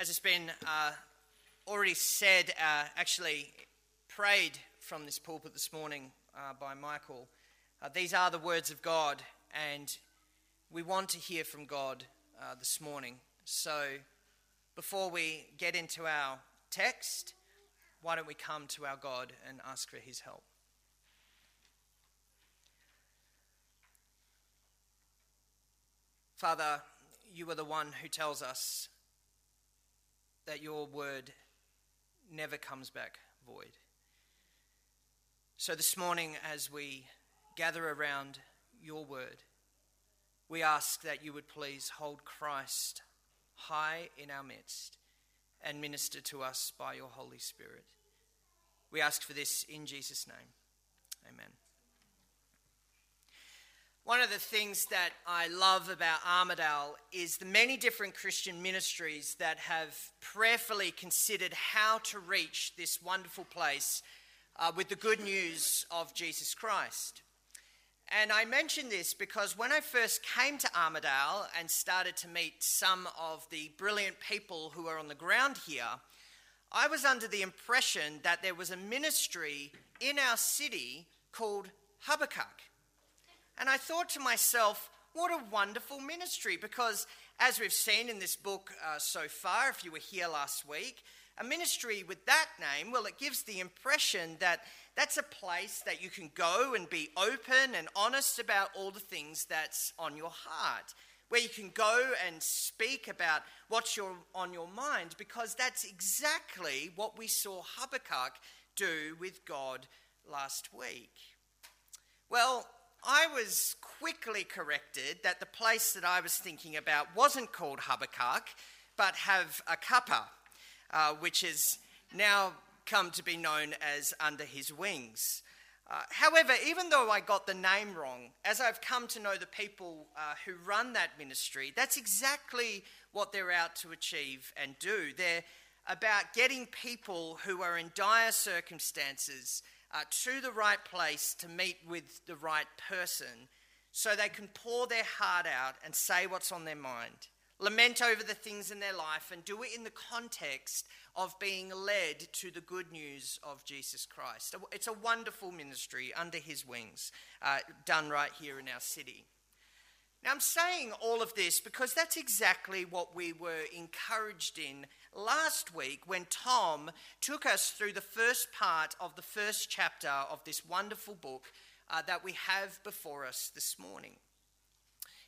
As it's been uh, already said, uh, actually prayed from this pulpit this morning uh, by Michael, uh, these are the words of God, and we want to hear from God uh, this morning. So before we get into our text, why don't we come to our God and ask for his help? Father, you are the one who tells us that your word never comes back void. So this morning, as we gather around your word, we ask that you would please hold Christ high in our midst and minister to us by your Holy Spirit. We ask for this in Jesus' name. Amen. One of the things that I love about Armadale is the many different Christian ministries that have prayerfully considered how to reach this wonderful place uh, with the good news of Jesus Christ. And I mention this because when I first came to Armadale and started to meet some of the brilliant people who are on the ground here, I was under the impression that there was a ministry in our city called Habakkuk. And I thought to myself, what a wonderful ministry, because as we've seen in this book uh, so far, if you were here last week, a ministry with that name, well, it gives the impression that that's a place that you can go and be open and honest about all the things that's on your heart, where you can go and speak about what's your, on your mind, because that's exactly what we saw Habakkuk do with God last week. Well, I was quickly corrected that the place that I was thinking about wasn't called Habakkuk, but have a uh, which has now come to be known as Under His Wings. Uh, however, even though I got the name wrong, as I've come to know the people uh, who run that ministry, that's exactly what they're out to achieve and do. They're about getting people who are in dire circumstances uh, to the right place to meet with the right person so they can pour their heart out and say what's on their mind, lament over the things in their life, and do it in the context of being led to the good news of Jesus Christ. It's a wonderful ministry under his wings, uh, done right here in our city. Now, I'm saying all of this because that's exactly what we were encouraged in last week when Tom took us through the first part of the first chapter of this wonderful book uh, that we have before us this morning.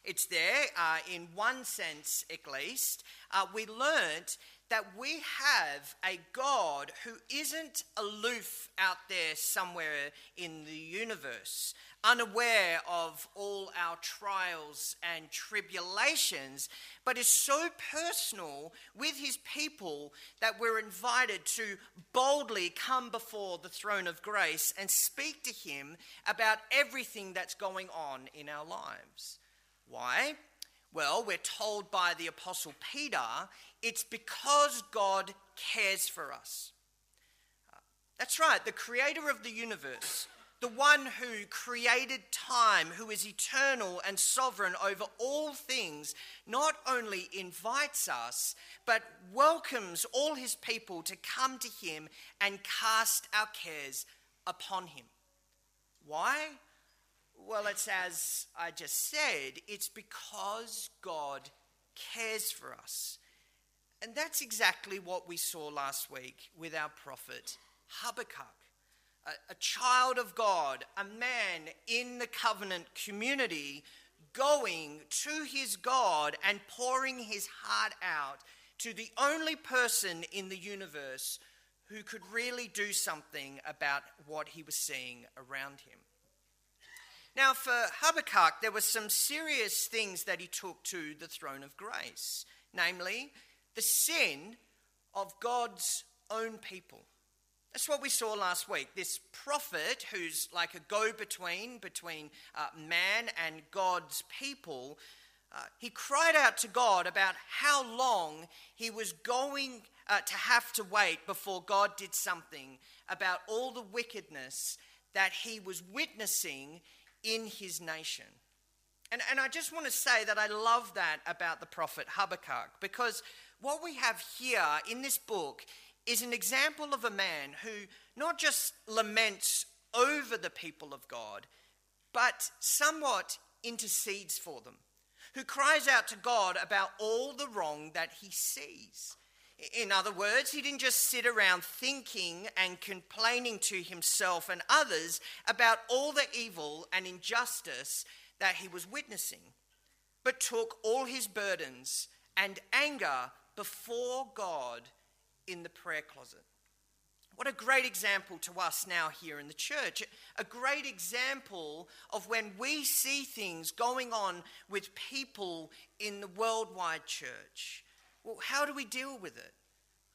It's there, uh, in one sense at least. Uh, we learnt that we have a God who isn't aloof out there somewhere in the universe, unaware of all our trials and tribulations, but is so personal with his people that we're invited to boldly come before the throne of grace and speak to him about everything that's going on in our lives. Why? Well, we're told by the Apostle Peter it's because God cares for us. Uh, that's right, the creator of the universe, the one who created time, who is eternal and sovereign over all things, not only invites us, but welcomes all his people to come to him and cast our cares upon him. Why? Well, it's as I just said, it's because God cares for us. And that's exactly what we saw last week with our prophet Habakkuk. A, a, child of God, a man in the covenant community, going to his God and pouring his heart out to the only person in the universe who could really do something about what he was seeing around him. Now, for Habakkuk, there were some serious things that he took to the throne of grace, namely, the sin of God's own people. That's what we saw last week. This prophet, who's like a go between between uh, man and God's people, uh, he cried out to God about how long he was going uh, to have to wait before God did something about all the wickedness that he was witnessing in his nation. And, and I just want to say that I love that about the prophet Habakkuk because what we have here in this book is an example of a man who not just laments over the people of God, but somewhat intercedes for them, who cries out to God about all the wrong that he sees. In other words, he didn't just sit around thinking and complaining to himself and others about all the evil and injustice that he was witnessing, but took all his burdens and anger before God in the prayer closet. What a great example to us now here in the church. A great example of when we see things going on with people in the worldwide church. Well, how do we deal with it?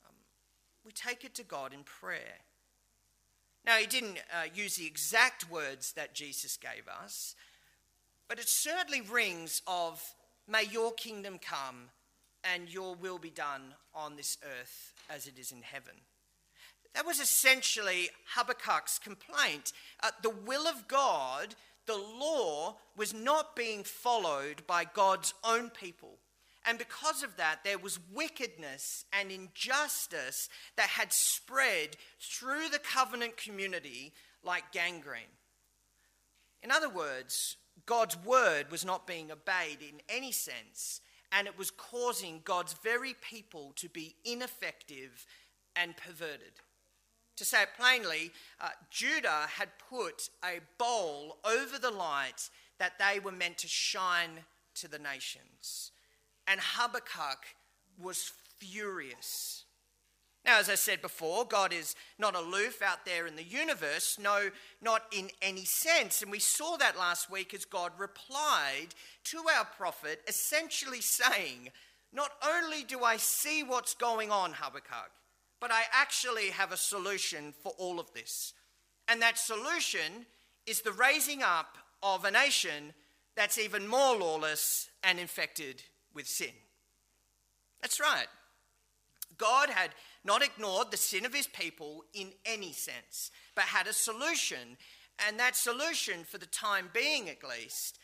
Um, we take it to God in prayer. Now, he didn't uh, use the exact words that Jesus gave us, but it certainly rings of, May your kingdom come and your will be done on this earth as it is in heaven. That was essentially Habakkuk's complaint. Uh, the will of God, the law, was not being followed by God's own people. And because of that, there was wickedness and injustice that had spread through the covenant community like gangrene. In other words, God's word was not being obeyed in any sense, and it was causing God's very people to be ineffective and perverted. To say it plainly, uh, Judah had put a bowl over the light that they were meant to shine to the nations. And Habakkuk was furious. Now, as I said before, God is not aloof out there in the universe, no, not in any sense. And we saw that last week as God replied to our prophet, essentially saying, Not only do I see what's going on, Habakkuk, but I actually have a solution for all of this. And that solution is the raising up of a nation that's even more lawless and infected with sin. That's right. God had not ignored the sin of his people in any sense, but had a solution. And that solution, for the time being at least,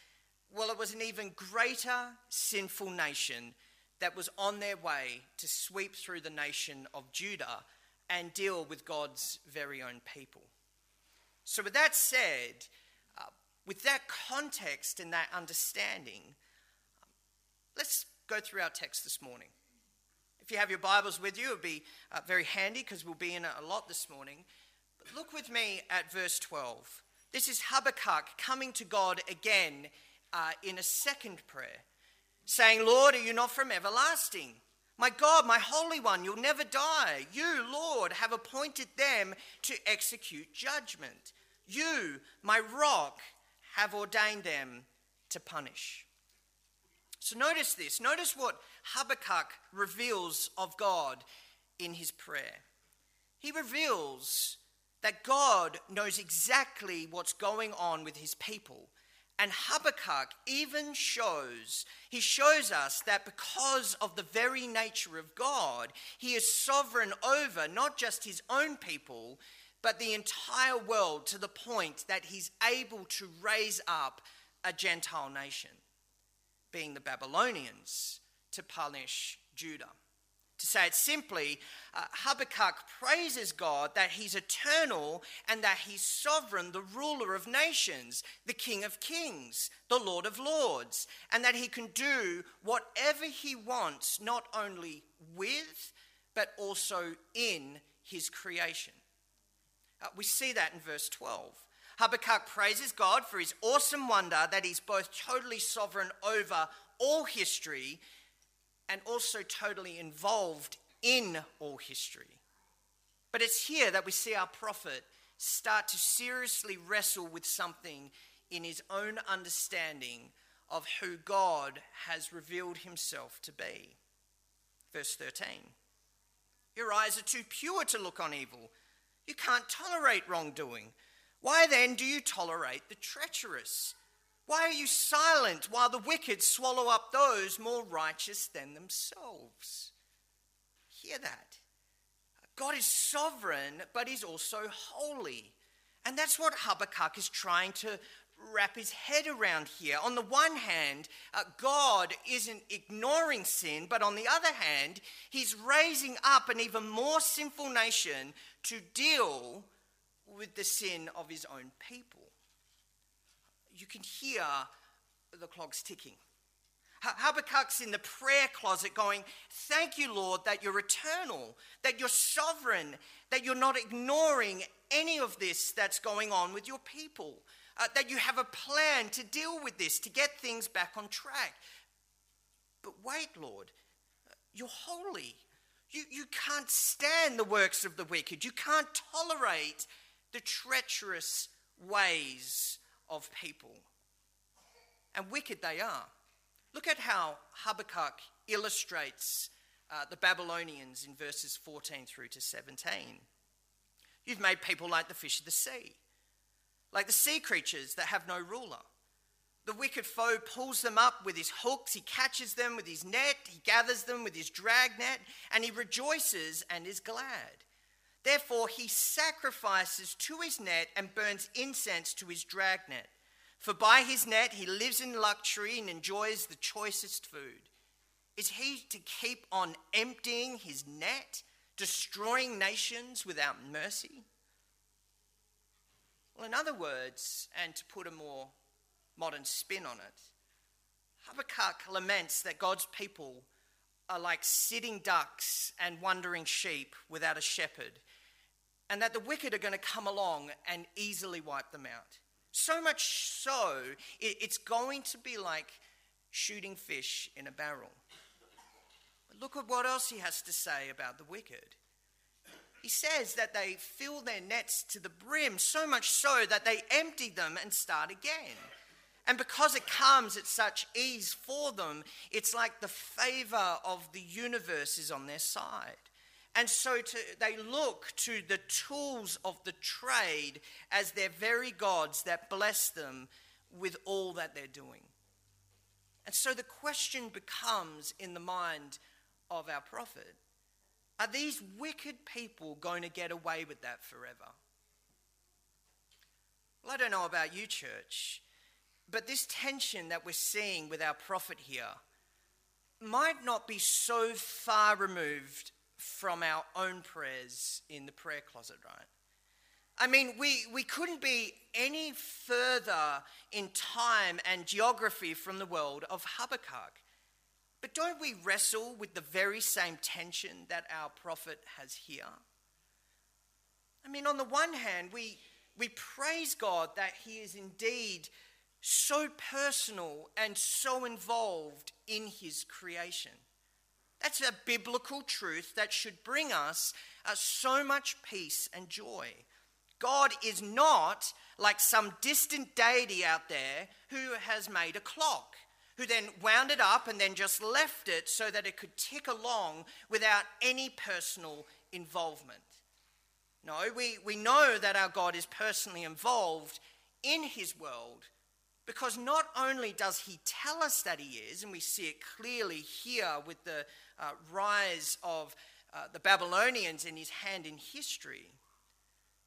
well, it was an even greater sinful nation that was on their way to sweep through the nation of Judah and deal with God's very own people. So, with that said, uh, with that context and that understanding, let's go through our text this morning. If you have your Bibles with you, it would be uh, very handy because we'll be in it a lot this morning. But look with me at verse 12. This is Habakkuk coming to God again uh, in a second prayer saying, Lord, are you not from everlasting? My God, my Holy One, you'll never die. You, Lord, have appointed them to execute judgment. You, my rock, have ordained them to punish. So notice this. Notice what Habakkuk reveals of God in his prayer. He reveals that God knows exactly what's going on with his people and Habakkuk even shows, he shows us that because of the very nature of God, he is sovereign over not just his own people, but the entire world to the point that he's able to raise up a Gentile nation, being the Babylonians, to punish Judah. To say it simply, uh, Habakkuk praises God that he's eternal and that he's sovereign, the ruler of nations, the king of kings, the lord of lords, and that he can do whatever he wants, not only with, but also in his creation. Uh, we see that in verse 12. Habakkuk praises God for his awesome wonder that he's both totally sovereign over all history and also totally involved in all history. But it's here that we see our prophet start to seriously wrestle with something in his own understanding of who God has revealed himself to be. Verse 13 Your eyes are too pure to look on evil. You can't tolerate wrongdoing. Why then do you tolerate the treacherous? Why are you silent while the wicked swallow up those more righteous than themselves? Hear that. God is sovereign, but He's also holy. And that's what Habakkuk is trying to wrap his head around here. On the one hand, uh, God isn't ignoring sin, but on the other hand, he's raising up an even more sinful nation to deal with the sin of his own people. You can hear the clock's ticking. Habakkuk's in the prayer closet going, Thank you, Lord, that you're eternal, that you're sovereign, that you're not ignoring any of this that's going on with your people, uh, that you have a plan to deal with this, to get things back on track. But wait, Lord, you're holy. You, you can't stand the works of the wicked. You can't tolerate the treacherous ways of people. And wicked they are. Look at how Habakkuk illustrates uh, the Babylonians in verses 14 through to 17. You've made people like the fish of the sea, like the sea creatures that have no ruler. The wicked foe pulls them up with his hooks, he catches them with his net, he gathers them with his drag net, and he rejoices and is glad. Therefore, he sacrifices to his net and burns incense to his drag net. For by his net he lives in luxury and enjoys the choicest food. Is he to keep on emptying his net, destroying nations without mercy? Well, in other words, and to put a more modern spin on it, Habakkuk laments that God's people are like sitting ducks and wandering sheep without a shepherd, and that the wicked are going to come along and easily wipe them out. So much so, it's going to be like shooting fish in a barrel. But look at what else he has to say about the wicked. He says that they fill their nets to the brim, so much so that they empty them and start again. And because it comes at such ease for them, it's like the favor of the universe is on their side. And so to, they look to the tools of the trade as their very gods that bless them with all that they're doing. And so the question becomes in the mind of our prophet are these wicked people going to get away with that forever? Well, I don't know about you, church, but this tension that we're seeing with our prophet here might not be so far removed from our own prayers in the prayer closet, right? I mean, we, we couldn't be any further in time and geography from the world of Habakkuk. But don't we wrestle with the very same tension that our prophet has here? I mean, on the one hand, we, we praise God that he is indeed so personal and so involved in his creation. That's a biblical truth that should bring us uh, so much peace and joy. God is not like some distant deity out there who has made a clock, who then wound it up and then just left it so that it could tick along without any personal involvement. No, we, we know that our God is personally involved in his world because not only does he tell us that he is, and we see it clearly here with the uh, rise of uh, the Babylonians and his hand in history,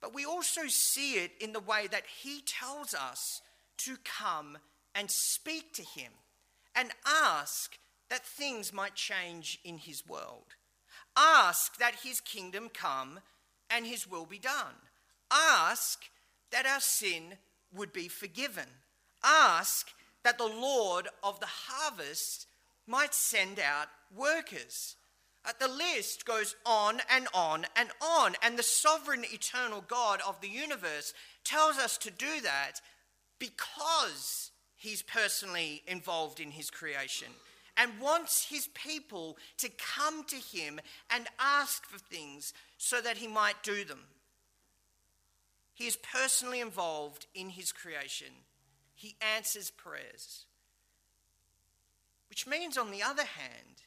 but we also see it in the way that he tells us to come and speak to him and ask that things might change in his world. Ask that his kingdom come and his will be done. Ask that our sin would be forgiven ask that the Lord of the harvest might send out workers. Uh, the list goes on and on and on, and the sovereign eternal God of the universe tells us to do that because he's personally involved in his creation and wants his people to come to him and ask for things so that he might do them. He is personally involved in his creation he answers prayers. Which means, on the other hand,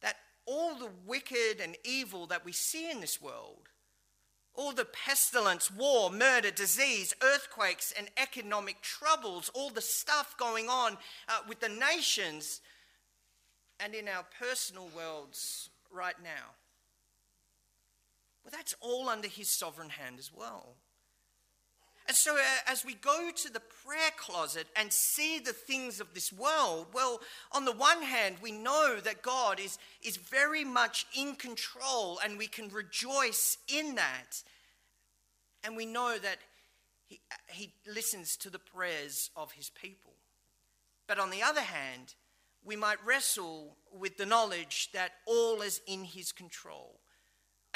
that all the wicked and evil that we see in this world, all the pestilence, war, murder, disease, earthquakes, and economic troubles, all the stuff going on uh, with the nations and in our personal worlds right now. Well, that's all under his sovereign hand as well. And so, uh, as we go to the prayer closet and see the things of this world, well, on the one hand, we know that God is, is very much in control and we can rejoice in that. And we know that he, he listens to the prayers of his people. But on the other hand, we might wrestle with the knowledge that all is in his control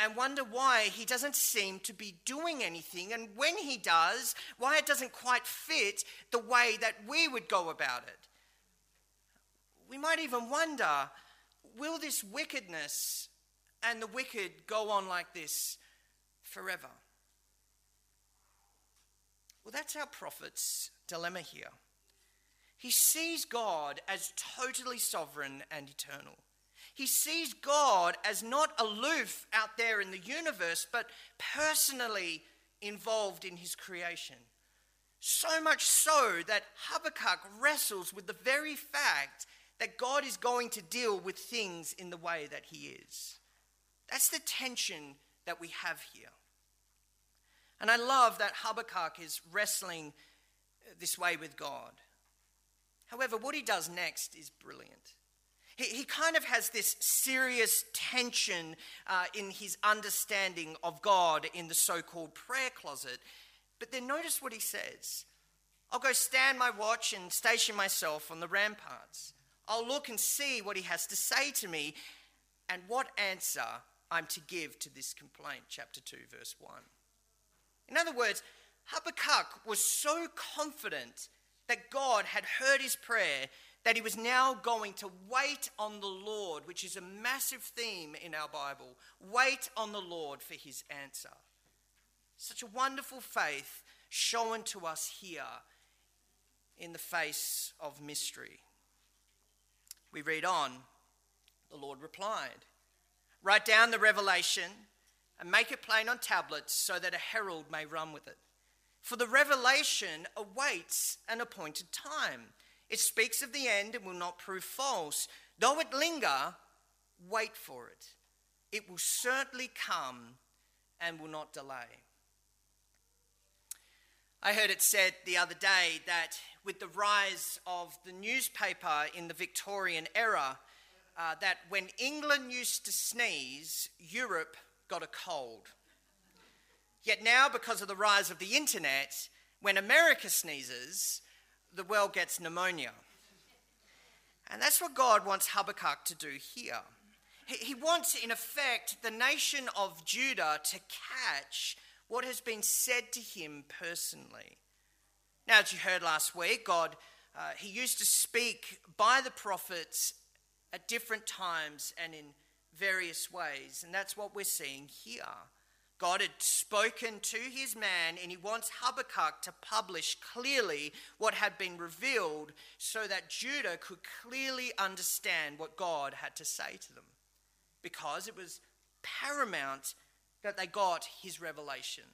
and wonder why he doesn't seem to be doing anything, and when he does, why it doesn't quite fit the way that we would go about it. We might even wonder will this wickedness and the wicked go on like this forever? Well, that's our prophet's dilemma here. He sees God as totally sovereign and eternal. He sees God as not aloof out there in the universe, but personally involved in his creation. So much so that Habakkuk wrestles with the very fact that God is going to deal with things in the way that he is. That's the tension that we have here. And I love that Habakkuk is wrestling this way with God. However, what he does next is brilliant. He, he kind of has this serious tension uh, in his understanding of God in the so called prayer closet. But then notice what he says I'll go stand my watch and station myself on the ramparts. I'll look and see what he has to say to me and what answer I'm to give to this complaint. Chapter 2, verse 1. In other words, Habakkuk was so confident that God had heard his prayer that he was now going to wait on the Lord, which is a massive theme in our Bible. Wait on the Lord for his answer. Such a wonderful faith shown to us here in the face of mystery. We read on. The Lord replied, Write down the revelation and make it plain on tablets so that a herald may run with it. For the revelation awaits an appointed time. It speaks of the end and will not prove false. Though it linger, wait for it. It will certainly come and will not delay. I heard it said the other day that with the rise of the newspaper in the Victorian era, uh, that when England used to sneeze, Europe got a cold. Yet now, because of the rise of the internet, when America sneezes, the world gets pneumonia. And that's what God wants Habakkuk to do here. He wants, in effect, the nation of Judah to catch what has been said to him personally. Now, as you heard last week, God, uh, he used to speak by the prophets at different times and in various ways. And that's what we're seeing here. God had spoken to his man, and he wants Habakkuk to publish clearly what had been revealed so that Judah could clearly understand what God had to say to them. Because it was paramount that they got his revelation.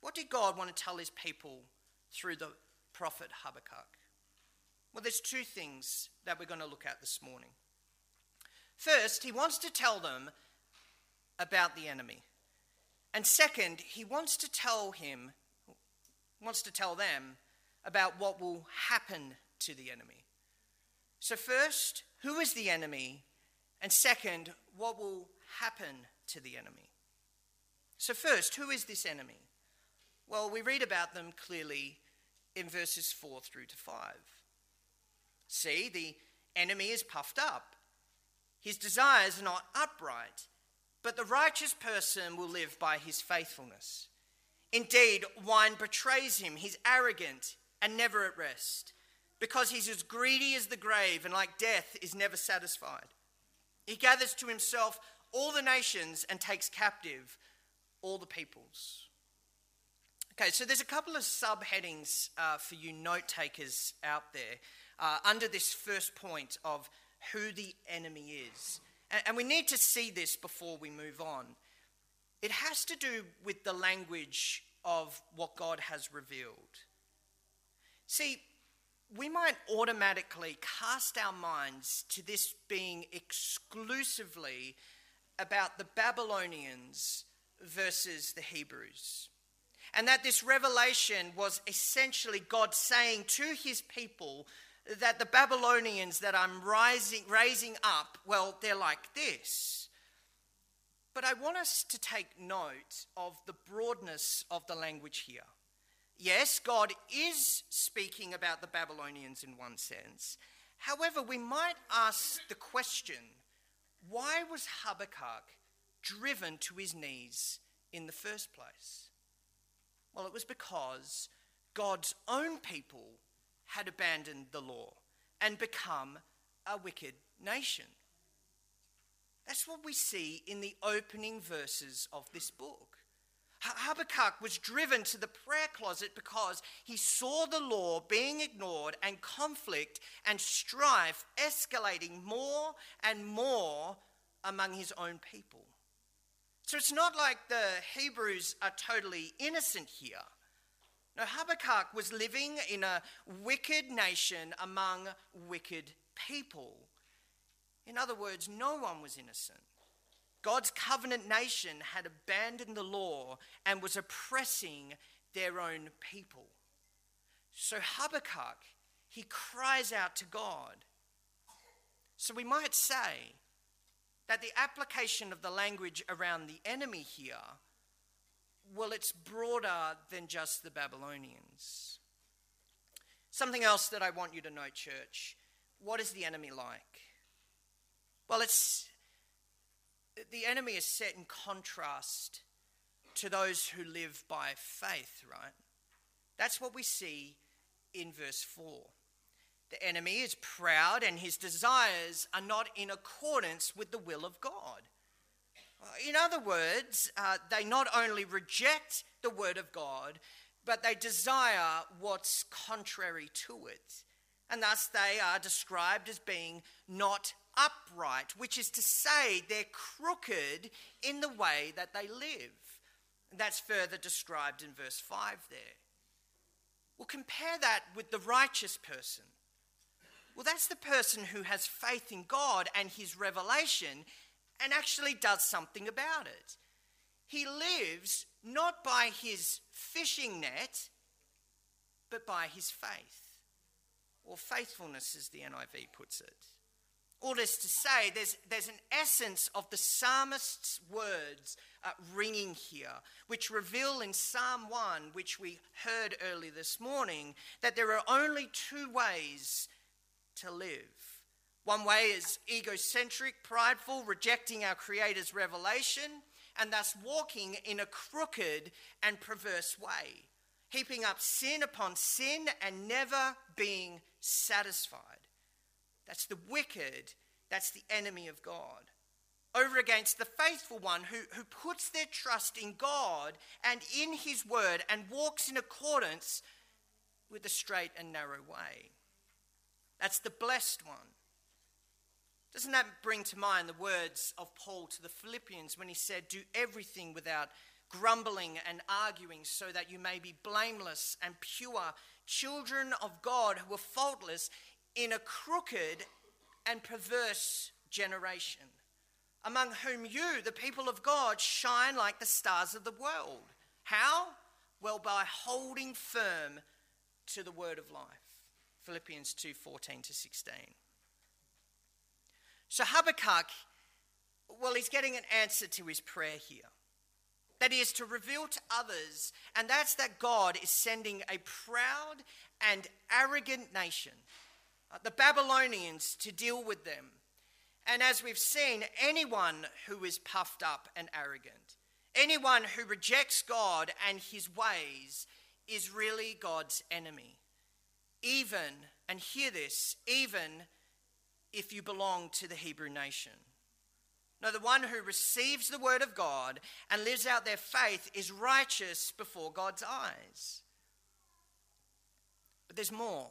What did God want to tell his people through the prophet Habakkuk? Well, there's two things that we're going to look at this morning. First, he wants to tell them about the enemy. And second, he wants to tell him, wants to tell them about what will happen to the enemy. So, first, who is the enemy? And second, what will happen to the enemy? So, first, who is this enemy? Well, we read about them clearly in verses 4 through to 5. See, the enemy is puffed up, his desires are not upright. But the righteous person will live by his faithfulness. Indeed, wine betrays him. He's arrogant and never at rest, because he's as greedy as the grave, and like death is never satisfied. He gathers to himself all the nations and takes captive all the peoples. Okay, so there's a couple of subheadings uh, for you note takers out there uh, under this first point of who the enemy is. And we need to see this before we move on. It has to do with the language of what God has revealed. See, we might automatically cast our minds to this being exclusively about the Babylonians versus the Hebrews. And that this revelation was essentially God saying to his people that the Babylonians that I'm rising, raising up, well, they're like this. But I want us to take note of the broadness of the language here. Yes, God is speaking about the Babylonians in one sense. However, we might ask the question why was Habakkuk driven to his knees in the first place? Well, it was because God's own people had abandoned the law and become a wicked nation. That's what we see in the opening verses of this book. Habakkuk was driven to the prayer closet because he saw the law being ignored and conflict and strife escalating more and more among his own people. So it's not like the Hebrews are totally innocent here. No, Habakkuk was living in a wicked nation among wicked people. In other words, no one was innocent. God's covenant nation had abandoned the law and was oppressing their own people. So Habakkuk, he cries out to God. So we might say that the application of the language around the enemy here, well, it's broader than just the Babylonians. Something else that I want you to know, church. What is the enemy like? Well, it's the enemy is set in contrast to those who live by faith, right? That's what we see in verse 4. The enemy is proud and his desires are not in accordance with the will of God. In other words, uh, they not only reject the word of God, but they desire what's contrary to it. And thus they are described as being not upright, which is to say they're crooked in the way that they live. And that's further described in verse 5 there. Well, compare that with the righteous person. Well, that's the person who has faith in God and his revelation and actually does something about it. He lives not by his fishing net, but by his faith, or faithfulness, as the NIV puts it. All this to say, there's, there's an essence of the psalmist's words uh, ringing here, which reveal in Psalm 1, which we heard early this morning, that there are only two ways to live. One way is egocentric, prideful, rejecting our Creator's revelation, and thus walking in a crooked and perverse way, heaping up sin upon sin and never being satisfied. That's the wicked, that's the enemy of God. Over against the faithful one who, who puts their trust in God and in His word and walks in accordance with the straight and narrow way. That's the blessed one. Doesn't that bring to mind the words of Paul to the Philippians when he said, Do everything without grumbling and arguing, so that you may be blameless and pure, children of God who are faultless in a crooked and perverse generation, among whom you, the people of God, shine like the stars of the world. How? Well, by holding firm to the word of life. Philippians 2 14 to 16. So Habakkuk, well, he's getting an answer to his prayer here. That is to reveal to others, and that's that God is sending a proud and arrogant nation, uh, the Babylonians, to deal with them. And as we've seen, anyone who is puffed up and arrogant, anyone who rejects God and his ways, is really God's enemy even, and hear this, even if you belong to the Hebrew nation. No, the one who receives the word of God and lives out their faith is righteous before God's eyes. But there's more.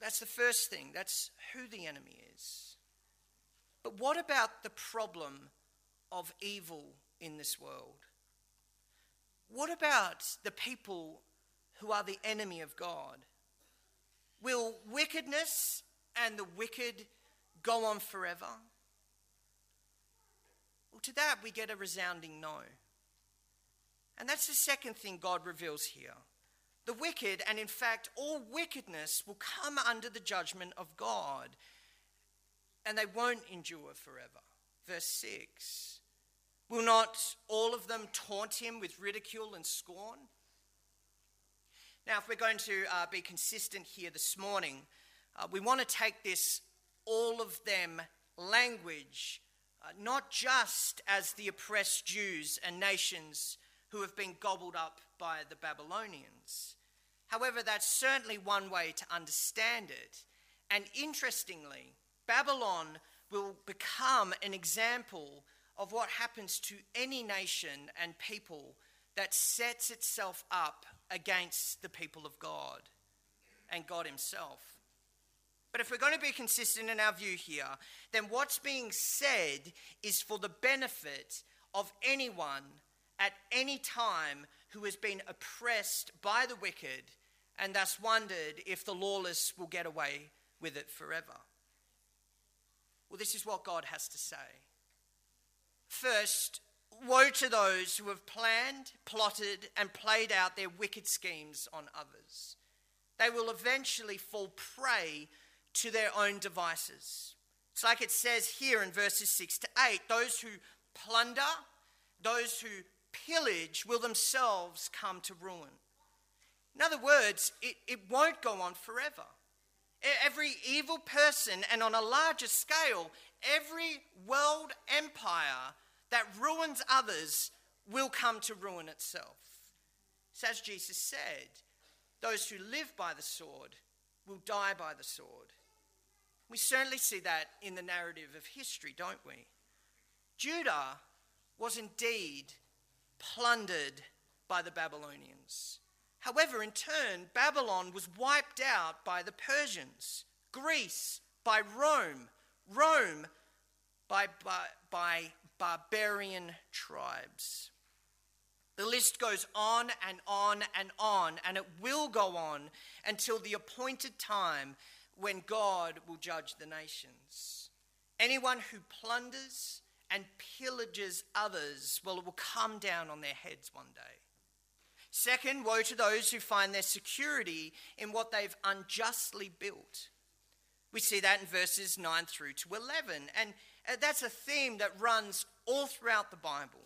That's the first thing. That's who the enemy is. But what about the problem of evil in this world? What about the people who are the enemy of God? Will wickedness and the wicked go on forever? Well, to that we get a resounding no. And that's the second thing God reveals here. The wicked, and in fact, all wickedness, will come under the judgment of God, and they won't endure forever. Verse 6 Will not all of them taunt him with ridicule and scorn? Now, if we're going to uh, be consistent here this morning, uh, we want to take this all of them language, uh, not just as the oppressed Jews and nations who have been gobbled up by the Babylonians. However, that's certainly one way to understand it. And interestingly, Babylon will become an example of what happens to any nation and people that sets itself up against the people of God and God Himself. But if we're going to be consistent in our view here, then what's being said is for the benefit of anyone at any time who has been oppressed by the wicked and thus wondered if the lawless will get away with it forever. Well, this is what God has to say. First, woe to those who have planned, plotted, and played out their wicked schemes on others. They will eventually fall prey to their own devices. It's like it says here in verses 6 to 8 those who plunder, those who pillage will themselves come to ruin. In other words, it, it won't go on forever. Every evil person, and on a larger scale, every world empire that ruins others will come to ruin itself. So, as Jesus said, those who live by the sword will die by the sword. We certainly see that in the narrative of history, don't we? Judah was indeed plundered by the Babylonians. However, in turn, Babylon was wiped out by the Persians, Greece by Rome, Rome by, by, by barbarian tribes. The list goes on and on and on, and it will go on until the appointed time when God will judge the nations. Anyone who plunders and pillages others, well, it will come down on their heads one day. Second, woe to those who find their security in what they've unjustly built. We see that in verses 9 through to 11. And uh, that's a theme that runs all throughout the Bible.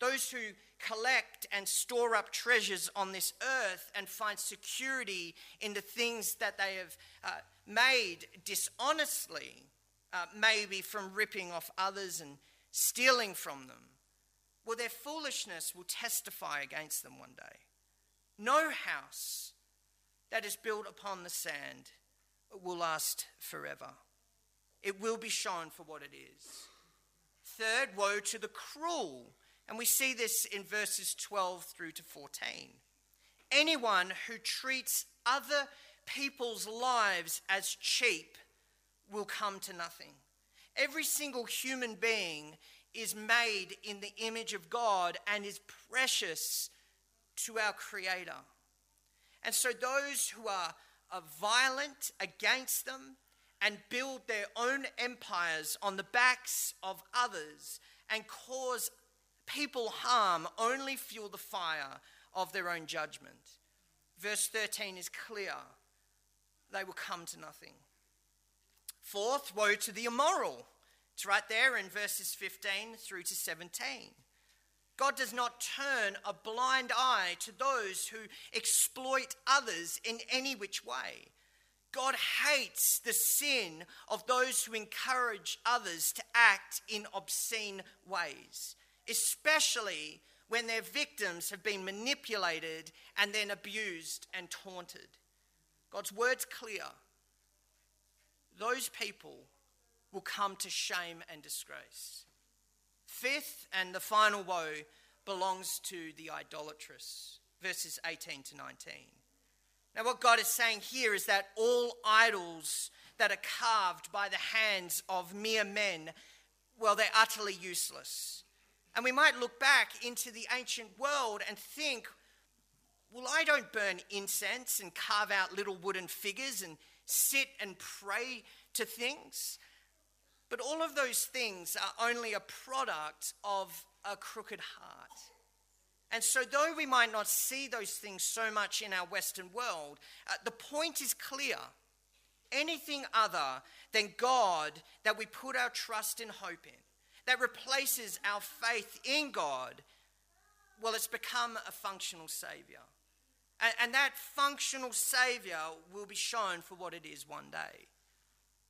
Those who collect and store up treasures on this earth and find security in the things that they have uh, made dishonestly, uh, maybe from ripping off others and stealing from them, well, their foolishness will testify against them one day. No house that is built upon the sand will last forever. It will be shown for what it is. Third, woe to the cruel. And we see this in verses 12 through to 14. Anyone who treats other people's lives as cheap will come to nothing. Every single human being is made in the image of God and is precious to our Creator. And so those who are, are violent against them and build their own empires on the backs of others and cause people harm only fuel the fire of their own judgment. Verse 13 is clear they will come to nothing. Fourth, woe to the immoral. It's right there in verses 15 through to 17. God does not turn a blind eye to those who exploit others in any which way. God hates the sin of those who encourage others to act in obscene ways, especially when their victims have been manipulated and then abused and taunted. God's word's clear. Those people will come to shame and disgrace. Fifth and the final woe belongs to the idolatrous, verses 18 to 19. Now, what God is saying here is that all idols that are carved by the hands of mere men, well, they're utterly useless. And we might look back into the ancient world and think, well, I don't burn incense and carve out little wooden figures and sit and pray to things. But all of those things are only a product of a crooked heart. And so, though we might not see those things so much in our Western world, uh, the point is clear. Anything other than God that we put our trust and hope in, that replaces our faith in God, well, it's become a functional Savior. And, and that functional Savior will be shown for what it is one day.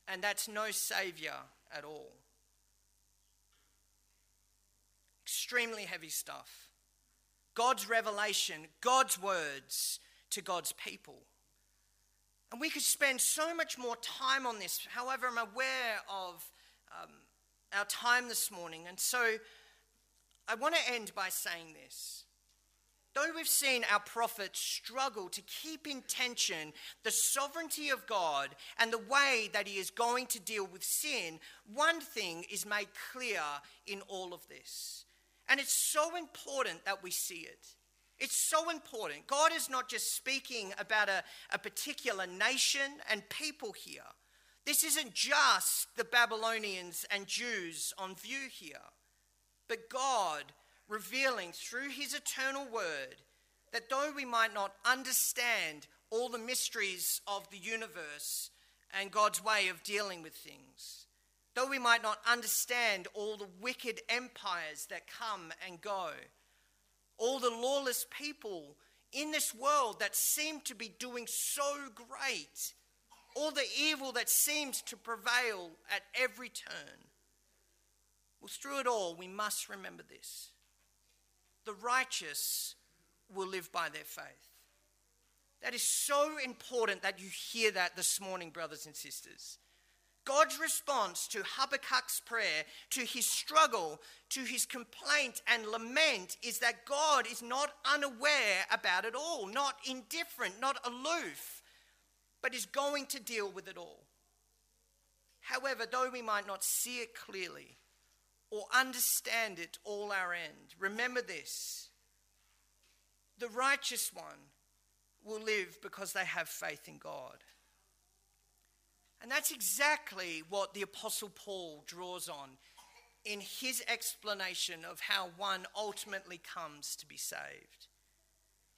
And that's no Savior at all. Extremely heavy stuff. God's revelation, God's words to God's people. And we could spend so much more time on this. However, I'm aware of um, our time this morning. And so I want to end by saying this. Though we've seen our prophet struggle to keep in tension the sovereignty of God and the way that he is going to deal with sin, one thing is made clear in all of this. And it's so important that we see it. It's so important. God is not just speaking about a, a particular nation and people here. This isn't just the Babylonians and Jews on view here, but God revealing through his eternal word that though we might not understand all the mysteries of the universe and God's way of dealing with things, though we might not understand all the wicked empires that come and go, all the lawless people in this world that seem to be doing so great, all the evil that seems to prevail at every turn. Well, through it all, we must remember this the righteous will live by their faith. That is so important that you hear that this morning, brothers and sisters. God's response to Habakkuk's prayer, to his struggle, to his complaint and lament is that God is not unaware about it all, not indifferent, not aloof, but is going to deal with it all. However, though we might not see it clearly, or understand it all our end. Remember this the righteous one will live because they have faith in God. And that's exactly what the Apostle Paul draws on in his explanation of how one ultimately comes to be saved.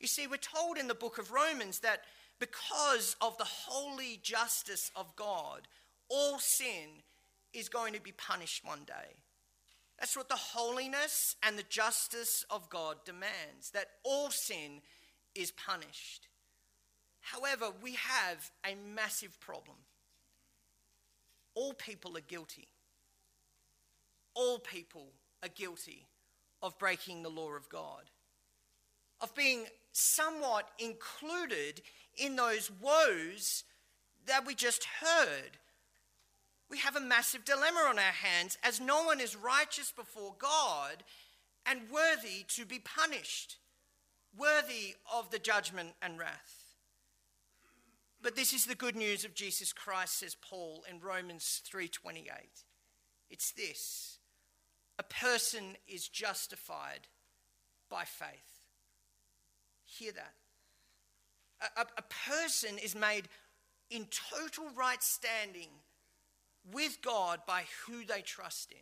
You see, we're told in the book of Romans that because of the holy justice of God, all sin is going to be punished one day. That's what the holiness and the justice of God demands that all sin is punished. However, we have a massive problem. All people are guilty. All people are guilty of breaking the law of God, of being somewhat included in those woes that we just heard we have a massive dilemma on our hands as no one is righteous before God and worthy to be punished, worthy of the judgment and wrath. But this is the good news of Jesus Christ says Paul in Romans 3:28. It's this. A person is justified by faith. Hear that. A, a, person is made in total right standing with God by who they trust in.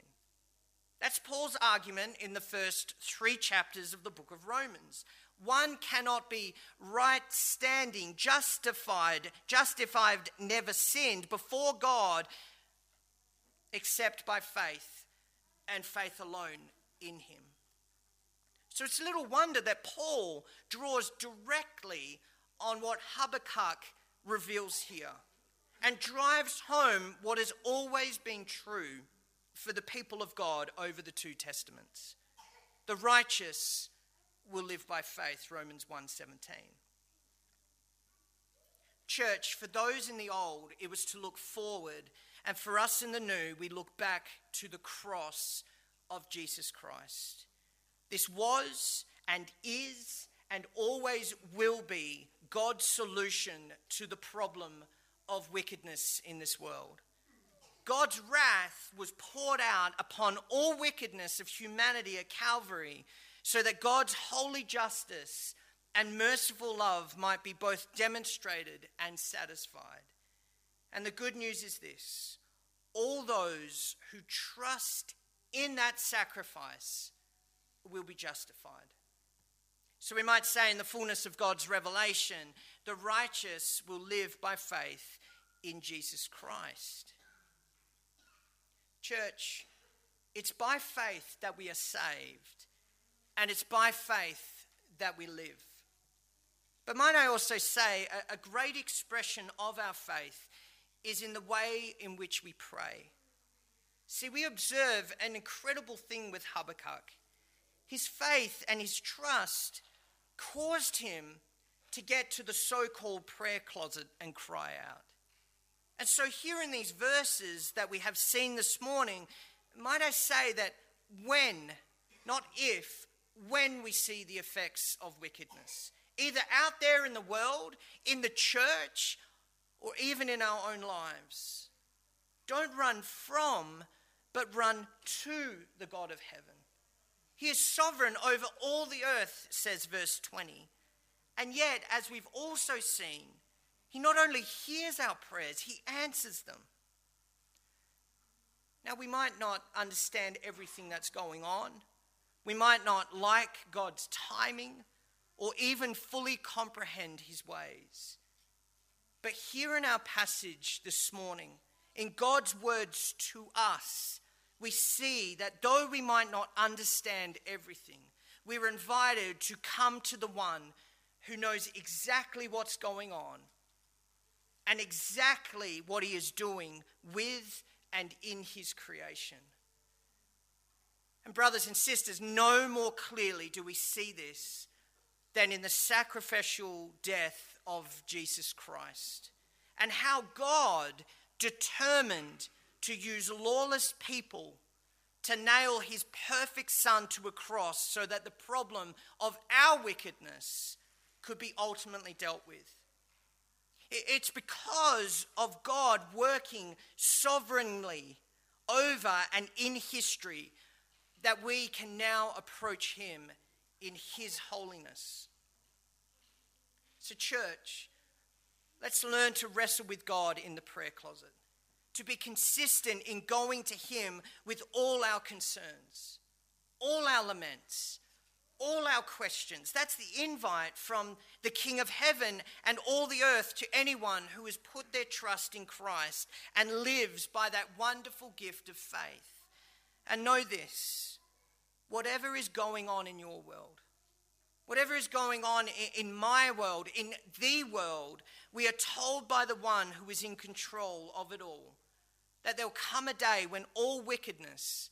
That's Paul's argument in the first three chapters of the book of Romans. One cannot be right standing, justified, justified, never sinned before God except by faith and faith alone in Him. So it's little wonder that Paul draws directly on what Habakkuk reveals here and drives home what has always been true for the people of God over the two testaments. The righteous will live by faith, Romans 1:17. Church, for those in the old, it was to look forward, and for us in the new, we look back to the cross of Jesus Christ. This was and is and always will be God's solution to the problem of wickedness in this world. God's wrath was poured out upon all wickedness of humanity at Calvary so that God's holy justice and merciful love might be both demonstrated and satisfied. And the good news is this all those who trust in that sacrifice will be justified. So we might say, in the fullness of God's revelation, the righteous will live by faith in Jesus Christ. Church, it's by faith that we are saved, and it's by faith that we live. But might I also say, a, a great expression of our faith is in the way in which we pray. See, we observe an incredible thing with Habakkuk. His faith and his trust caused him to get to the so called prayer closet and cry out. And so, here in these verses that we have seen this morning, might I say that when, not if, when we see the effects of wickedness, either out there in the world, in the church, or even in our own lives. Don't run from, but run to the God of heaven. He is sovereign over all the earth, says verse 20. And yet, as we've also seen, he not only hears our prayers, he answers them. Now, we might not understand everything that's going on. We might not like God's timing or even fully comprehend his ways. But here in our passage this morning, in God's words to us, we see that though we might not understand everything, we are invited to come to the one who knows exactly what's going on and exactly what he is doing with and in his creation. And, brothers and sisters, no more clearly do we see this than in the sacrificial death of Jesus Christ and how God determined to use lawless people to nail his perfect son to a cross so that the problem of our wickedness could be ultimately dealt with. It's because of God working sovereignly over and in history that we can now approach him in his holiness. So, church, let's learn to wrestle with God in the prayer closet, to be consistent in going to him with all our concerns, all our laments, all our questions. That's the invite from the King of heaven and all the earth to anyone who has put their trust in Christ and lives by that wonderful gift of faith. And know this whatever is going on in your world, whatever is going on in my world, in the world, we are told by the one who is in control of it all that there'll come a day when all wickedness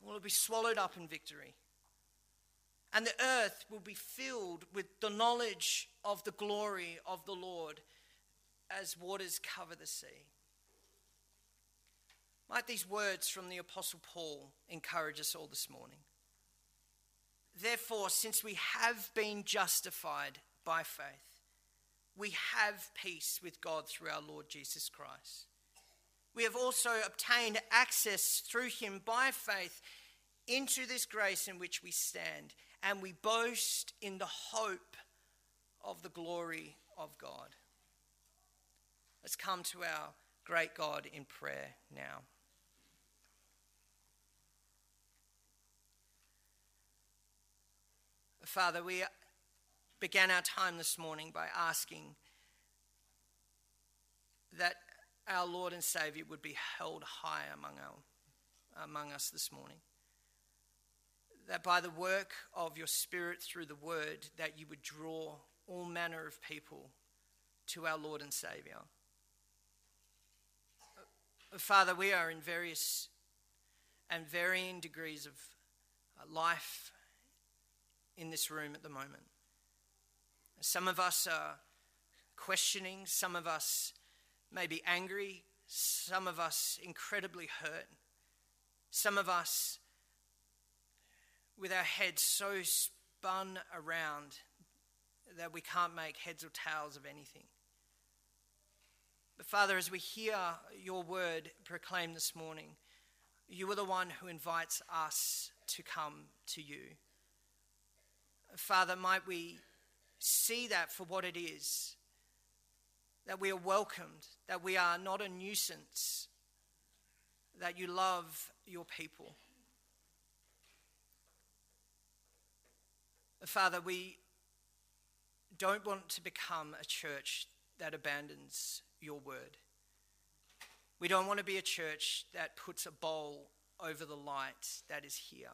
will be swallowed up in victory and the earth will be filled with the knowledge of the glory of the Lord as waters cover the sea. Might these words from the Apostle Paul encourage us all this morning? Therefore, since we have been justified by faith, we have peace with God through our Lord Jesus Christ. We have also obtained access through him by faith into this grace in which we stand and we boast in the hope of the glory of God. Let's come to our great God in prayer now. Father, we began our time this morning by asking that our Lord and Savior would be held high among, our, among us this morning that by the work of your Spirit through the Word, that you would draw all manner of people to our Lord and Saviour. Father, we are in various and varying degrees of uh, life in this room at the moment. Some of us are questioning, some of us may be angry, some of us incredibly hurt, some of us with our heads so spun around that we can't make heads or tails of anything. But Father, as we hear your word proclaimed this morning, you are the one who invites us to come to you. Father, might we see that for what it is that we are welcomed, that we are not a nuisance, that you love your people. Father, we don't want to become a church that abandons your word. We don't want to be a church that puts a bowl over the light that is here.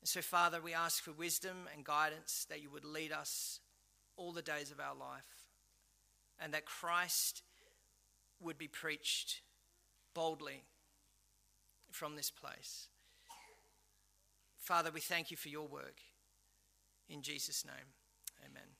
And so, Father, we ask for wisdom and guidance that you would lead us all the days of our life and that Christ would be preached boldly from this place. Father, we thank you for your work. In Jesus' name, amen.